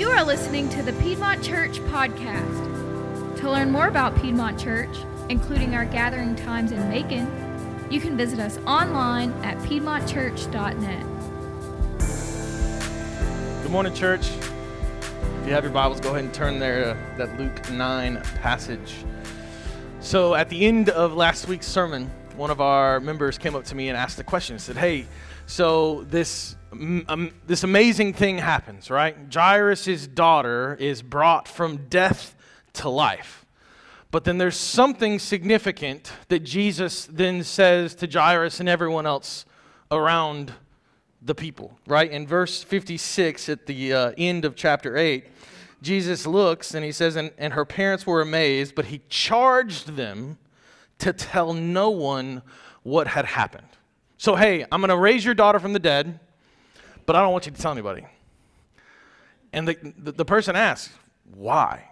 You are listening to the Piedmont Church podcast. To learn more about Piedmont Church, including our gathering times in Macon, you can visit us online at piedmontchurch.net. Good morning, church. If you have your Bibles, go ahead and turn there to that Luke 9 passage. So, at the end of last week's sermon, one of our members came up to me and asked a question. He said, Hey, so this, um, this amazing thing happens, right? Jairus' daughter is brought from death to life. But then there's something significant that Jesus then says to Jairus and everyone else around the people, right? In verse 56 at the uh, end of chapter 8, Jesus looks and he says, and, and her parents were amazed, but he charged them to tell no one what had happened. So, hey, I'm going to raise your daughter from the dead, but I don't want you to tell anybody. And the, the, the person asks, why?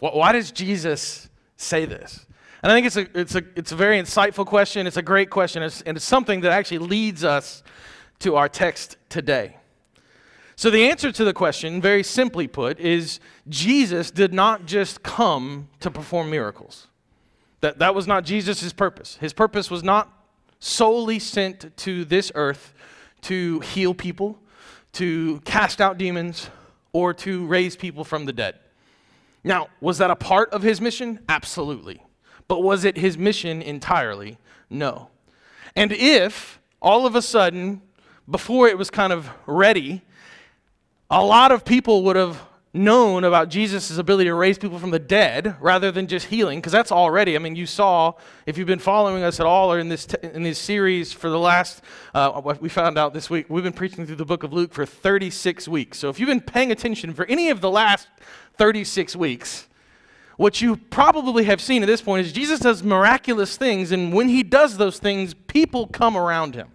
Why does Jesus say this? And I think it's a, it's a, it's a very insightful question. It's a great question. It's, and it's something that actually leads us to our text today. So, the answer to the question, very simply put, is Jesus did not just come to perform miracles. That, that was not Jesus' purpose. His purpose was not solely sent to this earth to heal people, to cast out demons, or to raise people from the dead. Now, was that a part of his mission? Absolutely. But was it his mission entirely? No. And if all of a sudden, before it was kind of ready, a lot of people would have known about Jesus' ability to raise people from the dead rather than just healing, because that's already, I mean, you saw, if you've been following us at all or in this, t- in this series for the last, uh, we found out this week, we've been preaching through the book of Luke for 36 weeks. So if you've been paying attention for any of the last 36 weeks, what you probably have seen at this point is Jesus does miraculous things, and when he does those things, people come around him.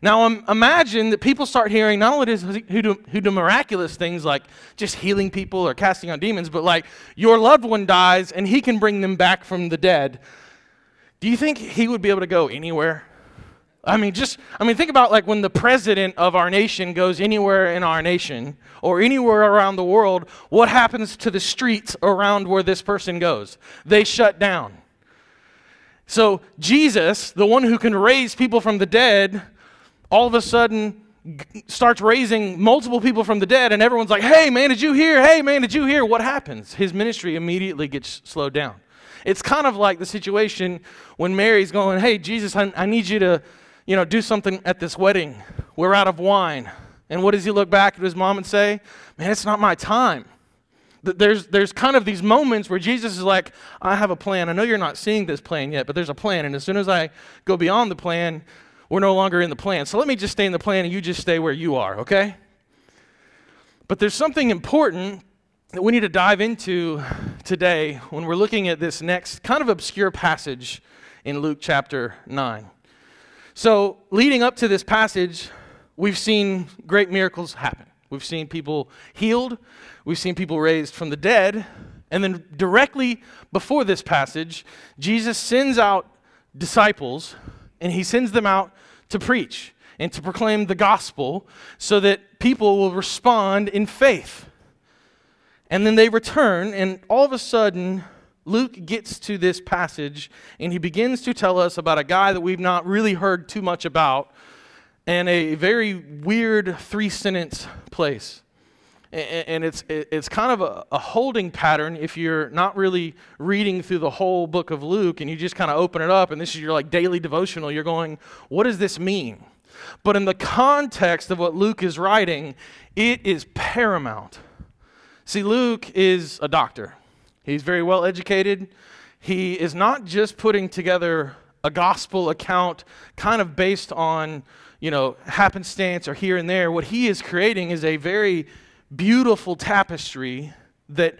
Now, um, imagine that people start hearing not only does he who do, who do miraculous things like just healing people or casting out demons, but like your loved one dies and he can bring them back from the dead. Do you think he would be able to go anywhere? I mean, just, I mean, think about like when the president of our nation goes anywhere in our nation or anywhere around the world, what happens to the streets around where this person goes? They shut down. So, Jesus, the one who can raise people from the dead, all of a sudden starts raising multiple people from the dead, and everyone's like, hey, man, did you hear? Hey, man, did you hear? What happens? His ministry immediately gets slowed down. It's kind of like the situation when Mary's going, hey, Jesus, I, I need you to, you know, do something at this wedding. We're out of wine. And what does he look back at his mom and say? Man, it's not my time. There's, there's kind of these moments where Jesus is like, I have a plan. I know you're not seeing this plan yet, but there's a plan. And as soon as I go beyond the plan, we're no longer in the plan. So let me just stay in the plan and you just stay where you are, okay? But there's something important that we need to dive into today when we're looking at this next kind of obscure passage in Luke chapter 9. So, leading up to this passage, we've seen great miracles happen. We've seen people healed, we've seen people raised from the dead, and then directly before this passage, Jesus sends out disciples and he sends them out to preach and to proclaim the gospel so that people will respond in faith. And then they return, and all of a sudden, Luke gets to this passage and he begins to tell us about a guy that we've not really heard too much about and a very weird three sentence place and it's it's kind of a, a, holding pattern if you're not really reading through the whole book of Luke and you just kind of open it up and this is your like daily devotional you're going what does this mean? But in the context of what Luke is writing it is paramount. See Luke is a doctor. He's very well educated. He is not just putting together a gospel account kind of based on you know happenstance or here and there. What he is creating is a very beautiful tapestry that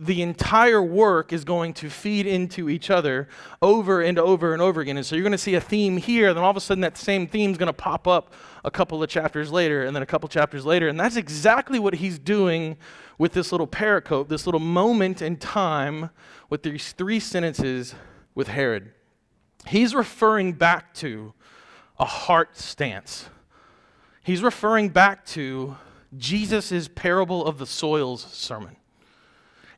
the entire work is going to feed into each other over and over and over again. And so you're going to see a theme here, then all of a sudden that same theme is going to pop up a couple of chapters later, and then a couple chapters later. And that's exactly what he's doing with this little pericope, this little moment in time with these three sentences with Herod. He's referring back to a heart stance. He's referring back to Jesus' parable of the soils sermon.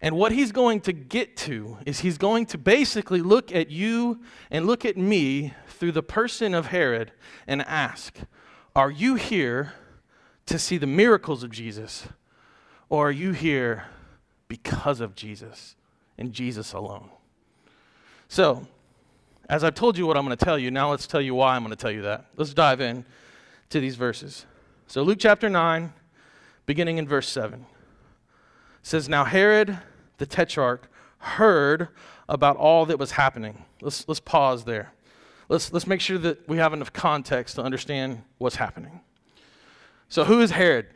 And what he's going to get to is he's going to basically look at you and look at me through the person of Herod and ask, Are you here to see the miracles of Jesus? Or are you here because of Jesus and Jesus alone? So, as I've told you what I'm going to tell you, now let's tell you why I'm going to tell you that. Let's dive in to these verses. So, Luke chapter 9, beginning in verse 7, says, Now Herod the tetrarch heard about all that was happening. Let's, let's pause there. Let's, let's make sure that we have enough context to understand what's happening. So, who is Herod?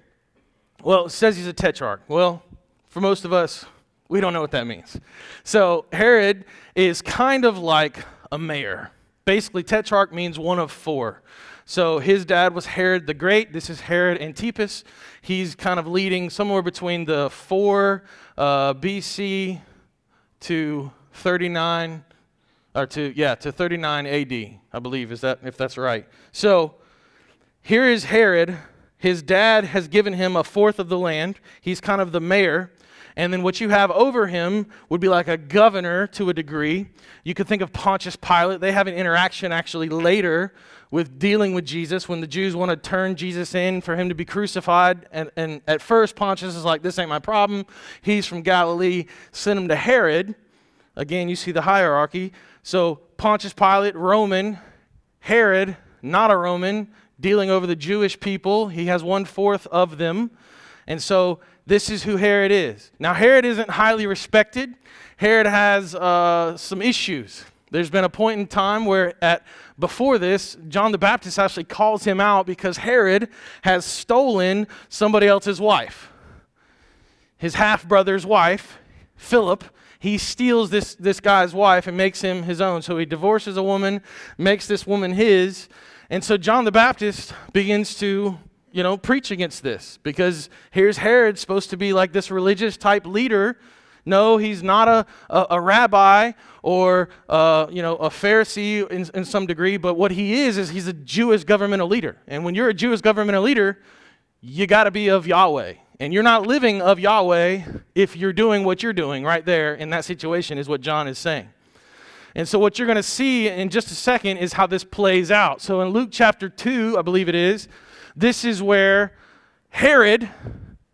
Well, it says he's a tetrarch. Well, for most of us, we don't know what that means. So, Herod is kind of like a mayor. Basically, tetrarch means one of four. So his dad was Herod the Great. This is Herod Antipas. He's kind of leading somewhere between the 4 uh, BC to 39, or to, yeah, to 39 AD, I believe, is that, if that's right. So here is Herod. His dad has given him a fourth of the land. He's kind of the mayor. And then what you have over him would be like a governor to a degree. You could think of Pontius Pilate. They have an interaction actually later with dealing with Jesus when the Jews want to turn Jesus in for him to be crucified. And, and at first, Pontius is like, This ain't my problem. He's from Galilee. Send him to Herod. Again, you see the hierarchy. So Pontius Pilate, Roman, Herod, not a Roman, dealing over the Jewish people. He has one fourth of them. And so this is who Herod is. Now, Herod isn't highly respected. Herod has uh, some issues. There's been a point in time where at before this, John the Baptist actually calls him out because Herod has stolen somebody else's wife. His half brother's wife, Philip, he steals this, this guy's wife and makes him his own. So he divorces a woman, makes this woman his. And so John the Baptist begins to, you know, preach against this because here's Herod supposed to be like this religious type leader no, he's not a, a, a rabbi or uh, you know a Pharisee in, in some degree, but what he is is he's a Jewish governmental leader. And when you're a Jewish governmental leader, you got to be of Yahweh. And you're not living of Yahweh if you're doing what you're doing right there in that situation, is what John is saying. And so, what you're going to see in just a second is how this plays out. So, in Luke chapter 2, I believe it is, this is where Herod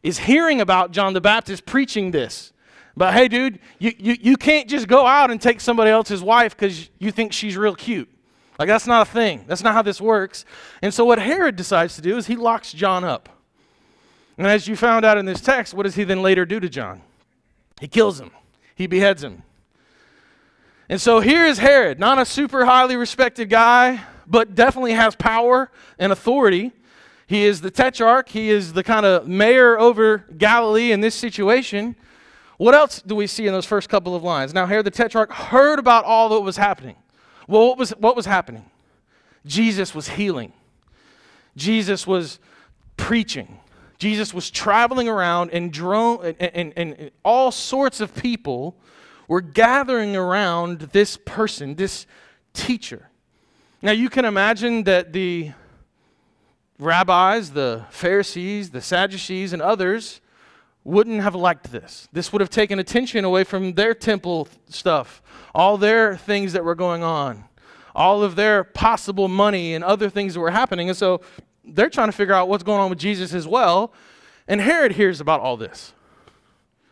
is hearing about John the Baptist preaching this. But hey, dude, you, you, you can't just go out and take somebody else's wife because you think she's real cute. Like, that's not a thing. That's not how this works. And so, what Herod decides to do is he locks John up. And as you found out in this text, what does he then later do to John? He kills him, he beheads him. And so, here is Herod, not a super highly respected guy, but definitely has power and authority. He is the tetrarch, he is the kind of mayor over Galilee in this situation. What else do we see in those first couple of lines? Now, Herod the tetrarch heard about all that was happening. Well, what was, what was happening? Jesus was healing, Jesus was preaching. Jesus was traveling around, and, drone, and, and, and all sorts of people were gathering around this person, this teacher. Now, you can imagine that the rabbis, the Pharisees, the Sadducees, and others wouldn't have liked this. This would have taken attention away from their temple stuff, all their things that were going on, all of their possible money and other things that were happening. And so they're trying to figure out what's going on with Jesus as well. And Herod hears about all this.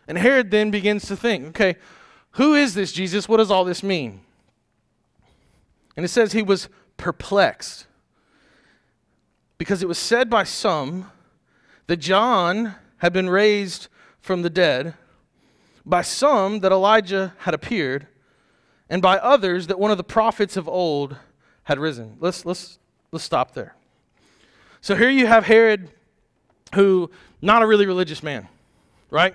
And Herod then begins to think, okay, who is this Jesus? What does all this mean? And it says he was perplexed because it was said by some that John had been raised from the dead, by some that Elijah had appeared, and by others that one of the prophets of old had risen. Let's, let's, let's stop there. So here you have Herod, who, not a really religious man, right?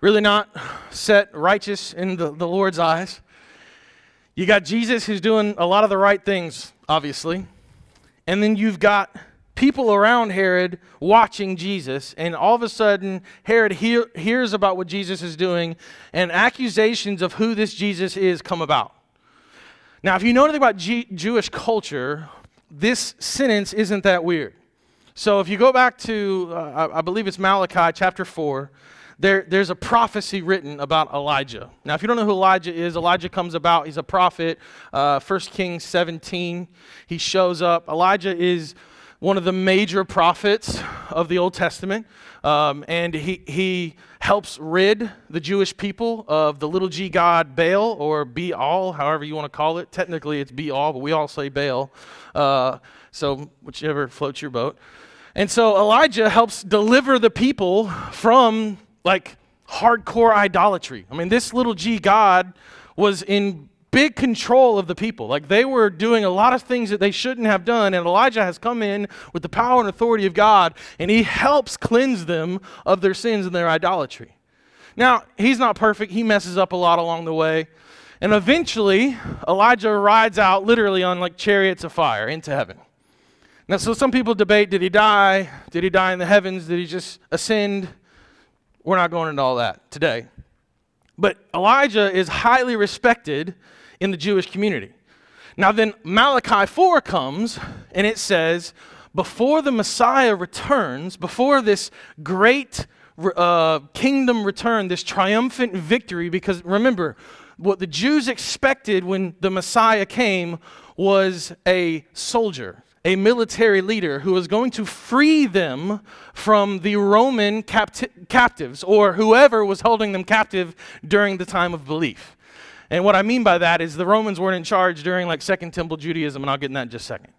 Really not set righteous in the, the Lord's eyes. You got Jesus, who's doing a lot of the right things, obviously. And then you've got people around Herod watching Jesus, and all of a sudden, Herod hear, hears about what Jesus is doing, and accusations of who this Jesus is come about. Now, if you know anything about G- Jewish culture, this sentence isn't that weird. So if you go back to, uh, I, believe it's Malachi chapter 4, there, there's a prophecy written about Elijah. Now, if you don't know who Elijah is, Elijah comes about. He's a prophet. Uh, 1 Kings 17, he shows up. Elijah is one of the major prophets of the Old Testament, um, and he, he helps rid the Jewish people of the little g god Baal or Baal, however you want to call it. Technically, it's Baal, but we all say Baal. Uh, so, whichever floats your boat. And so Elijah helps deliver the people from like hardcore idolatry. I mean, this little g God was in big control of the people. Like they were doing a lot of things that they shouldn't have done, and Elijah has come in with the power and authority of God, and he helps cleanse them of their sins and their idolatry. Now, he's not perfect, he messes up a lot along the way. And eventually, Elijah rides out literally on like chariots of fire into heaven. Now, so some people debate did he die? Did he die in the heavens? Did he just ascend? We're not going into all that today. But Elijah is highly respected in the Jewish community. Now, then Malachi 4 comes and it says, before the Messiah returns, before this great uh, kingdom return, this triumphant victory, because remember, what the Jews expected when the Messiah came was a soldier, a military leader who was going to free them from the Roman capti- captives or whoever was holding them captive during the time of belief. And what I mean by that is the Romans weren't in charge during like Second Temple Judaism, and I'll get in that in just a second.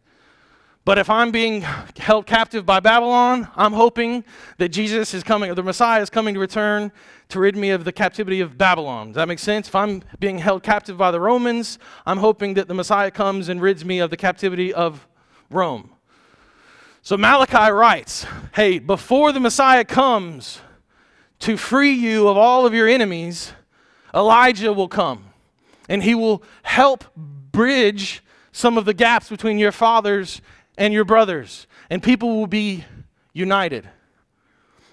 But if I'm being held captive by Babylon, I'm hoping that Jesus is coming, the Messiah is coming to return to rid me of the captivity of Babylon. Does that make sense? If I'm being held captive by the Romans, I'm hoping that the Messiah comes and rids me of the captivity of Rome. So Malachi writes Hey, before the Messiah comes to free you of all of your enemies, Elijah will come and he will help bridge some of the gaps between your fathers and your brothers, and people will be united.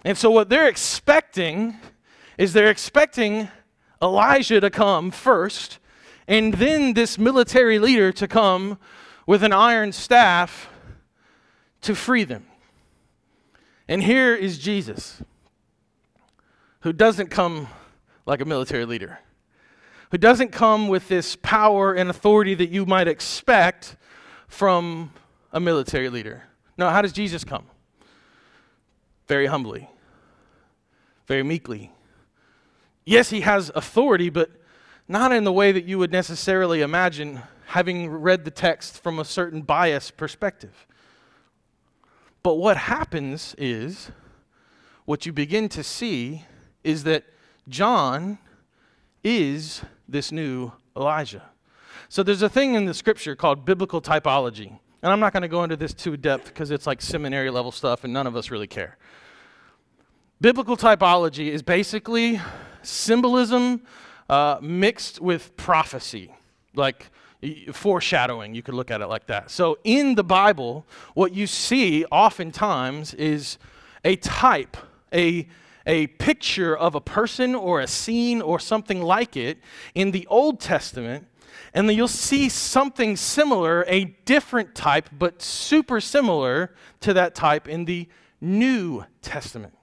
And so, what they're expecting is they're expecting Elijah to come first, and then this military leader to come with an iron staff to free them. And here is Jesus, who doesn't come like a military leader, who doesn't come with this power and authority that you might expect from a military leader. No, how does Jesus come? Very humbly, very meekly. Yes, he has authority, but not in the way that you would necessarily imagine having read the text from a certain bias perspective. But what happens is, what you begin to see is that John is this new Elijah. So there's a thing in the scripture called biblical typology. And I'm not going to go into this too depth because it's like seminary level stuff and none of us really care. Biblical typology is basically symbolism uh, mixed with prophecy. Like foreshadowing. You could look at it like that. So in the Bible, what you see oftentimes is a type, a a picture of a person or a scene or something like it in the Old Testament, and then you'll see something similar, a different type, but super similar to that type in the New Testament.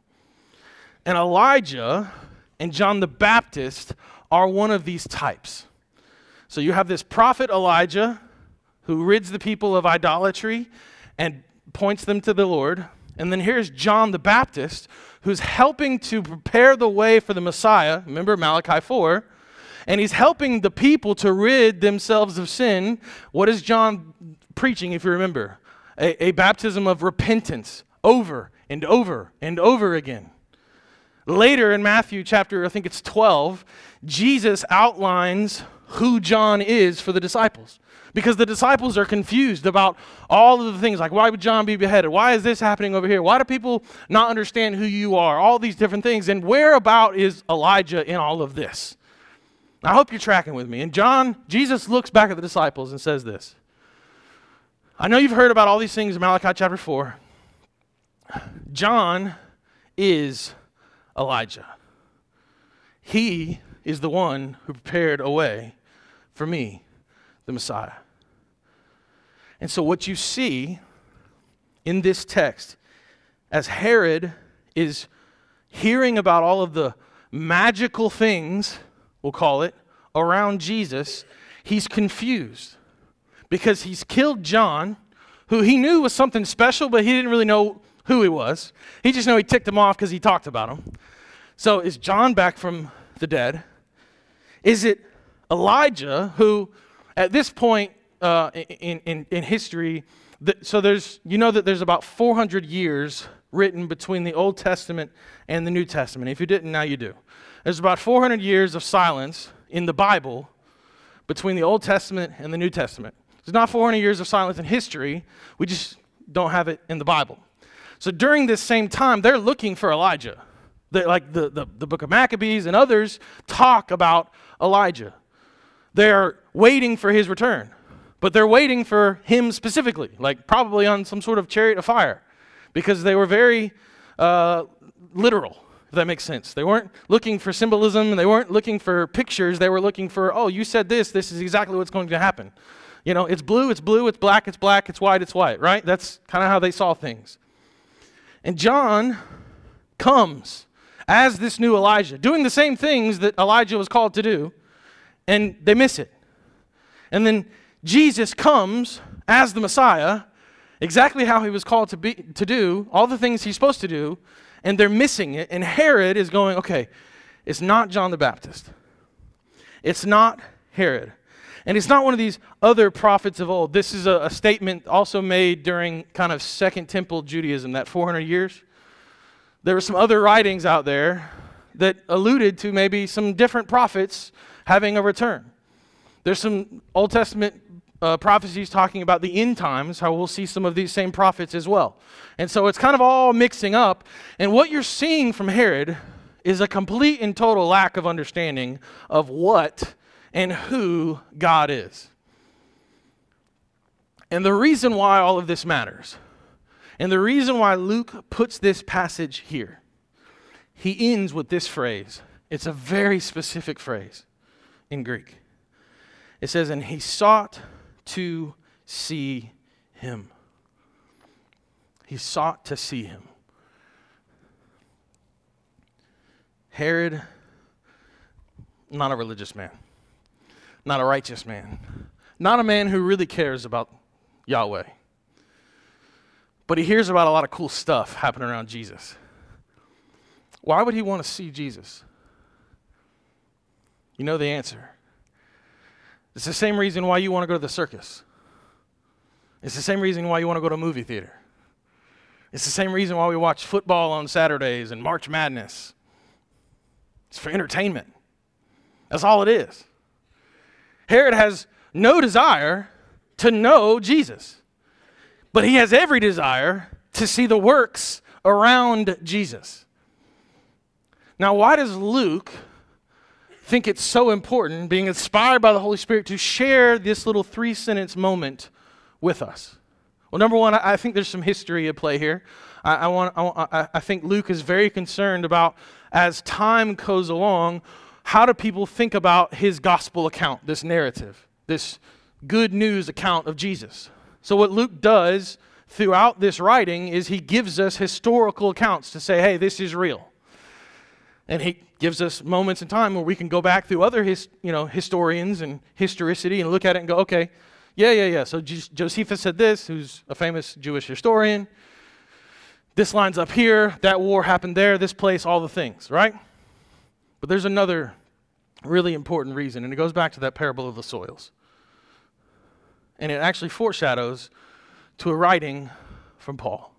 And Elijah and John the Baptist are one of these types. So you have this prophet Elijah who rids the people of idolatry and points them to the Lord. And then here's John the Baptist who's helping to prepare the way for the Messiah. Remember Malachi 4. And he's helping the people to rid themselves of sin. What is John preaching, if you remember? A, a baptism of repentance over and over and over again. Later in Matthew chapter, I think it's 12, Jesus outlines who John is for the disciples. Because the disciples are confused about all of the things like, why would John be beheaded? Why is this happening over here? Why do people not understand who you are? All these different things. And where about is Elijah in all of this? I hope you're tracking with me. And John, Jesus looks back at the disciples and says this I know you've heard about all these things in Malachi chapter 4. John is Elijah. He is the one who prepared a way for me, the Messiah. And so, what you see in this text as Herod is hearing about all of the magical things, we'll call it, around Jesus, he's confused because he's killed John, who he knew was something special, but he didn't really know who he was. He just knew he ticked him off because he talked about him. So is John back from the dead? Is it Elijah, who at this point uh, in, in, in history, so there's, you know that there's about 400 years written between the Old Testament and the New Testament. If you didn't, now you do. There's about 400 years of silence in the Bible between the Old Testament and the New Testament. There's not 400 years of silence in history, we just don't have it in the Bible. So during this same time, they're looking for Elijah. They, like the, the, the book of Maccabees and others talk about Elijah. They're waiting for his return, but they're waiting for him specifically, like probably on some sort of chariot of fire, because they were very uh, literal, if that makes sense. They weren't looking for symbolism, they weren't looking for pictures, they were looking for, oh, you said this, this is exactly what's going to happen. You know, it's blue, it's blue, it's black, it's black, it's white, it's white, right? That's kind of how they saw things. And John comes as this new Elijah, doing the same things that Elijah was called to do, and they miss it. And then Jesus comes as the Messiah, exactly how he was called to, be, to do, all the things he's supposed to do, and they're missing it. And Herod is going, okay, it's not John the Baptist, it's not Herod. And it's not one of these other prophets of old. This is a, a statement also made during kind of Second Temple Judaism, that 400 years. There were some other writings out there that alluded to maybe some different prophets having a return. There's some Old Testament uh, prophecies talking about the end times, how we'll see some of these same prophets as well. And so it's kind of all mixing up. And what you're seeing from Herod is a complete and total lack of understanding of what and who God is. And the reason why all of this matters, and the reason why Luke puts this passage here, he ends with this phrase. It's a very specific phrase in Greek. It says, And he sought to see him. He sought to see him. Herod, not a religious man not a righteous man, not a man who really cares about Yahweh. But he hears about a lot of cool stuff happening around Jesus. Why would he want to see Jesus? You know the answer. It's the same reason why you want to go to the circus. It's the same reason why you want to go to a movie theater. It's the same reason why we watch football on Saturdays and March Madness. It's for entertainment. That's all it is. Herod has no desire to know Jesus, but he has every desire to see the works around Jesus. Now, why does Luke think it's so important, being inspired by the Holy Spirit, to share this little three sentence moment with us? Well, number one, I think there's some history at play here. I, I, want, I, I think Luke is very concerned about as time goes along, how do people think about his gospel account, this narrative, this good news account of Jesus? So, what Luke does throughout this writing is he gives us historical accounts to say, hey, this is real. And he gives us moments in time where we can go back through other his, you know, historians and historicity and look at it and go, okay, yeah, yeah, yeah. So Josephus said this, who's a famous Jewish historian. This lines up here. That war happened there, this place, all the things, right? But there's another really important reason, and it goes back to that parable of the soils. And it actually foreshadows to a writing from Paul.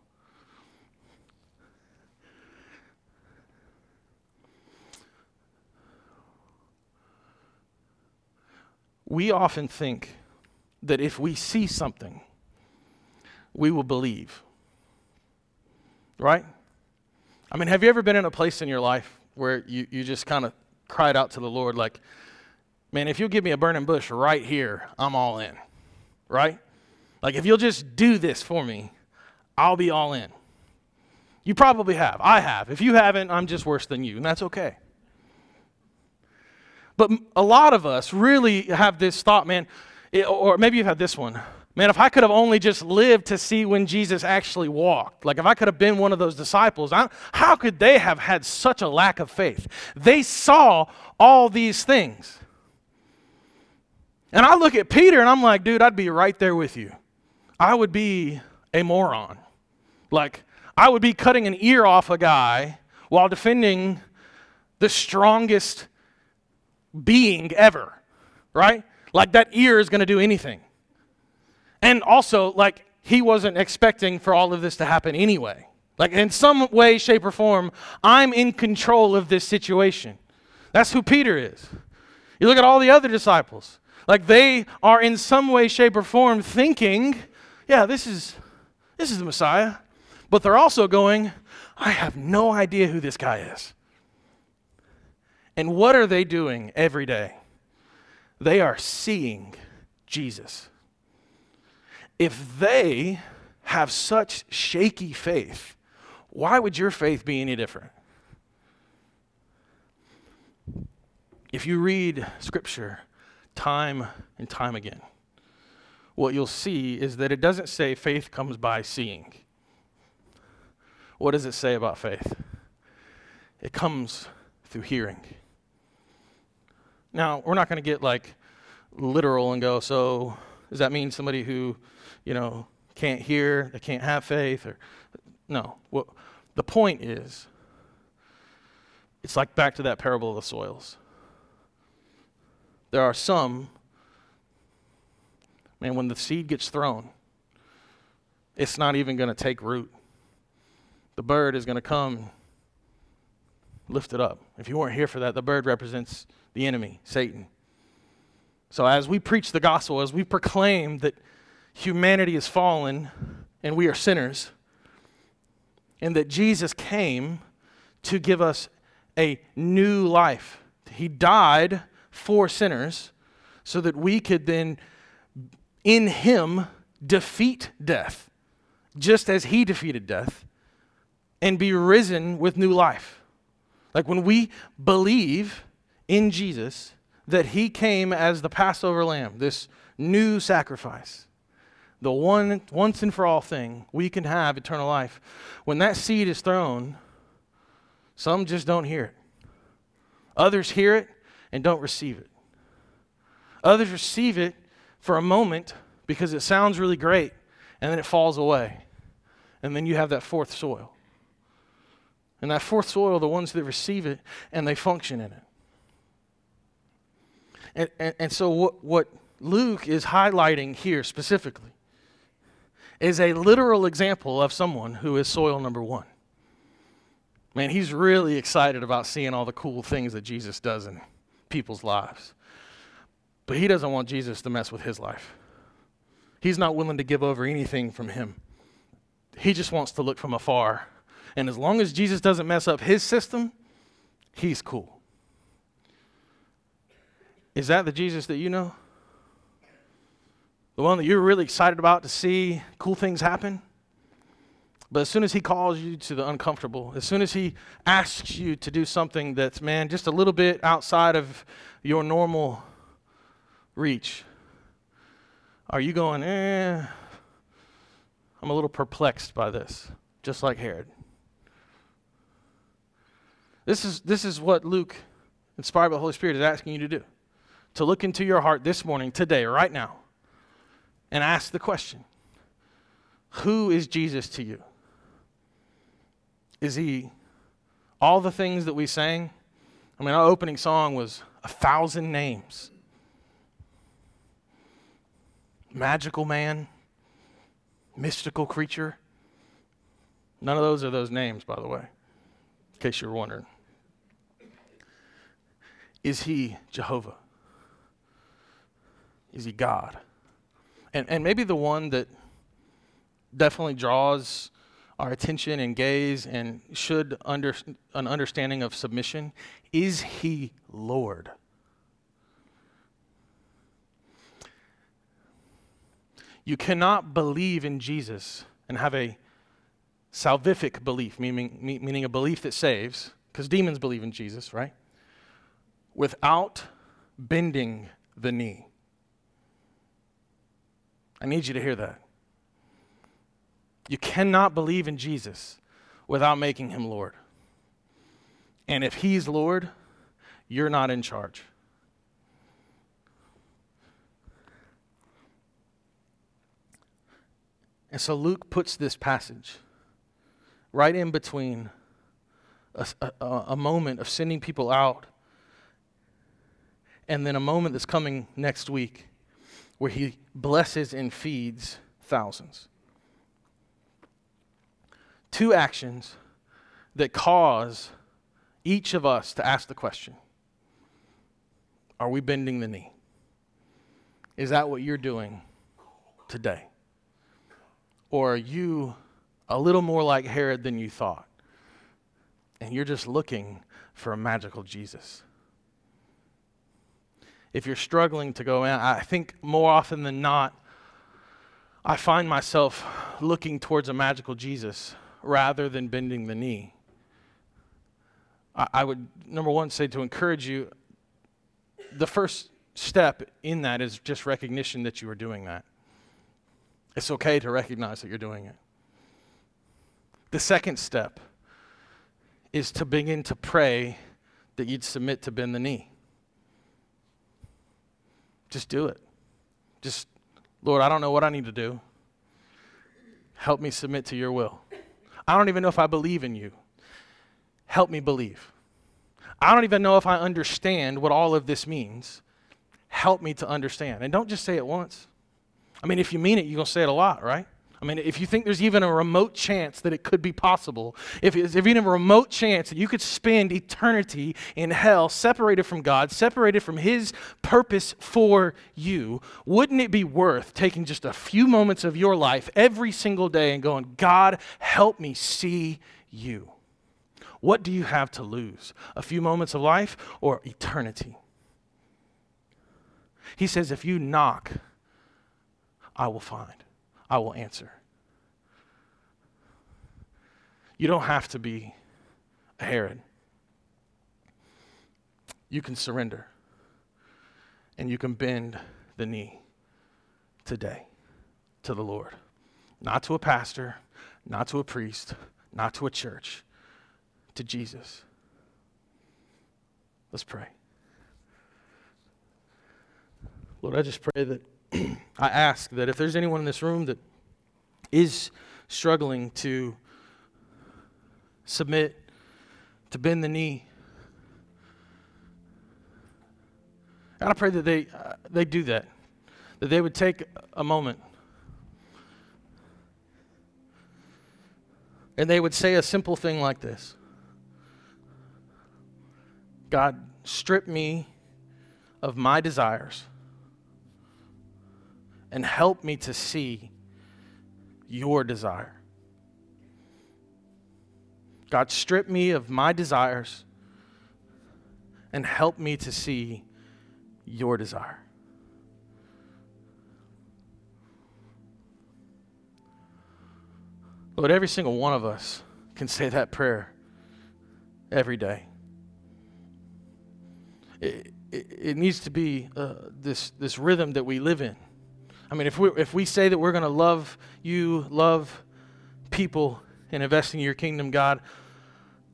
We often think that if we see something, we will believe. Right? I mean, have you ever been in a place in your life where you, you just kind of cried out to the Lord, like, man, if you'll give me a burning bush right here, I'm all in, right? Like, if you'll just do this for me, I'll be all in. You probably have. I have. If you haven't, I'm just worse than you, and that's okay. But a lot of us really have this thought, man, it, or maybe you've had this one. Man, if I could have only just lived to see when Jesus actually walked, like if I could have been one of those disciples, I, how could they have had such a lack of faith? They saw all these things. And I look at Peter and I'm like, dude, I'd be right there with you. I would be a moron. Like, I would be cutting an ear off a guy while defending the strongest being ever, right? Like, that ear is going to do anything. And also, like, he wasn't expecting for all of this to happen anyway. Like, in some way, shape, or form, I'm in control of this situation. That's who Peter is. You look at all the other disciples, like, they are in some way, shape, or form thinking, yeah, this is, this is the Messiah. But they're also going, I have no idea who this guy is. And what are they doing every day? They are seeing Jesus if they have such shaky faith, why would your faith be any different? If you read Scripture time and time again, what you'll see is that it doesn't say faith comes by seeing. What does it say about faith? It comes through hearing. Now, we're not going to get like literal and go, so does that mean somebody who you know, can't hear, they can't have faith, or no. Well, the point is, it's like back to that parable of the soils. There are some, man, when the seed gets thrown, it's not even going to take root. The bird is going to come, lift it up. If you weren't here for that, the bird represents the enemy, Satan. So as we preach the gospel, as we proclaim that humanity is fallen and we are sinners, and that Jesus came to give us a new life. He died for sinners so that we could then, in Him, defeat death, just as He defeated death, and be risen with new life. Like when we believe in Jesus, that He came as the Passover lamb, this new sacrifice the one once and for all thing, we can have eternal life. When that seed is thrown, some just don't hear it. Others hear it and don't receive it. Others receive it for a moment because it sounds really great, and then it falls away. And then you have that fourth soil. And that fourth soil, the ones that receive it and they function in it. And, and, and so, what, what Luke is highlighting here specifically is a literal example of someone who is soil number one. Man, he's really excited about seeing all the cool things that Jesus does in people's lives. But he doesn't want Jesus to mess with his life. He's not willing to give over anything from him. He just wants to look from afar. And as long as Jesus doesn't mess up his system, he's cool. Is that the Jesus that you know? the one that you're really excited about to see cool things happen. But as soon as he calls you to the uncomfortable, as soon as he asks you to do something that's, man, just a little bit outside of your normal reach, are you going, eh, I'm a little perplexed by this, just like Herod? This is, this is what Luke, inspired by the Holy Spirit, is asking you to do. To look into your heart this morning, today, right now and ask the question Who is Jesus to you? Is he all the things that we sang? I mean, our opening song was a thousand names magical man, mystical creature. None of those are those names, by the way, in case you were wondering. Is he Jehovah? Is he God? and, and maybe the one that definitely draws our attention and gaze and should under an understanding of submission is he lord. You cannot believe in jesus and have a salvific belief meaning, meaning a belief that saves because demons believe in jesus right? Without bending the knee I need you to hear that. You cannot believe in Jesus without making him Lord. And if he's Lord, you're not in charge. And so Luke puts this passage right in between a, a, a, moment of sending people out and then a moment that's coming next week where he blesses and feeds thousands. Two actions that cause each of us to ask the question Are we bending the knee? Is that what you're doing today? Or are you a little more like Herod than you thought? And you're just looking for a magical Jesus. If you're struggling to go in, I think more often than not, I find myself looking towards a magical Jesus rather than bending the knee. I, I would, number one, say to encourage you, the first step in that is just recognition that you are doing that. It's okay to recognize that you're doing it. The second step is to begin to pray that you'd submit to bend the knee. Just do it. Just, Lord, I don't know what I need to do. Help me submit to your will. I don't even know if I believe in you. Help me believe. I don't even know if I understand what all of this means. Help me to understand. And don't just say it once. I mean, if you mean it, you're going to say it a lot, right? I mean, if you think there's even a remote chance that it could be possible, if there's even a remote chance that you could spend eternity in hell separated from God, separated from His purpose for you, wouldn't it be worth taking just a few moments of your life every single day and going, God, help me see you? What do you have to lose? A few moments of life or eternity? He says, if you knock, I will find. I will answer. You don't have to be a Herod. You can surrender and you can bend the knee today to the Lord. Not to a pastor, not to a priest, not to a church, to Jesus. Let's pray. Lord, I just pray that I ask that if there's anyone in this room that is struggling to submit, to bend the knee, God, I pray that they, uh, they do that, that they would take a moment and they would say a simple thing like this. God, strip me of my desires and help me to see your desire. God, strip me of my desires and help me to see your desire. Lord, every single one of us can say that prayer every day. It, it, it needs to be uh, this, this rhythm that we live in. I mean, if we, if we say that we're going to love you, love people, and invest in your kingdom, God,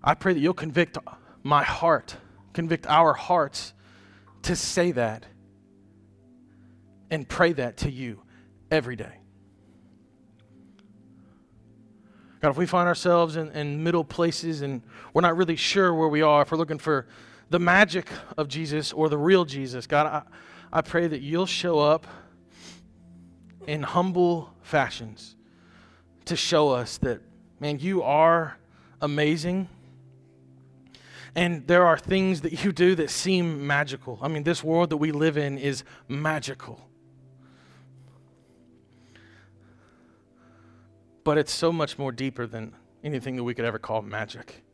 I pray that you'll convict my heart, convict our hearts to say that and pray that to you every day. God, if we find ourselves in, in middle places and we're not really sure where we are, if we're looking for the magic of Jesus or the real Jesus, God, I, I pray that you'll show up in humble fashions to show us that, man, you are amazing. And there are things that you do that seem magical. I mean, this world that we live in is magical. But it's so much more deeper than anything that we could ever call magic.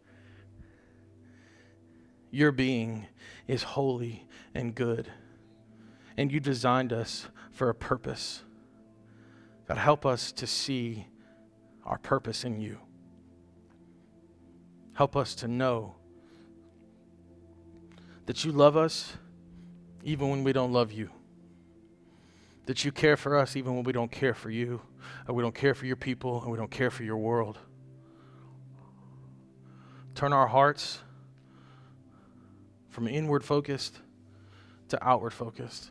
Your being is holy and good, and you designed us for a purpose. God, help us to see our purpose in you. Help us to know that you love us even when we don't love you. that you care for us even when we don't care for you, and we don't care for your people, and we don't care for your world. Turn our hearts from inward focused to outward focused.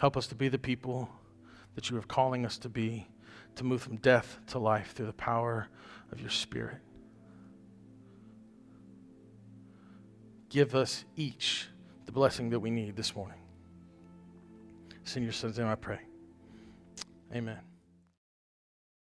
Help us to be the people that you are calling us to be, to move from death to life through the power of your Spirit. Give us each the blessing that we need this morning. Send your son's name I pray. Amen.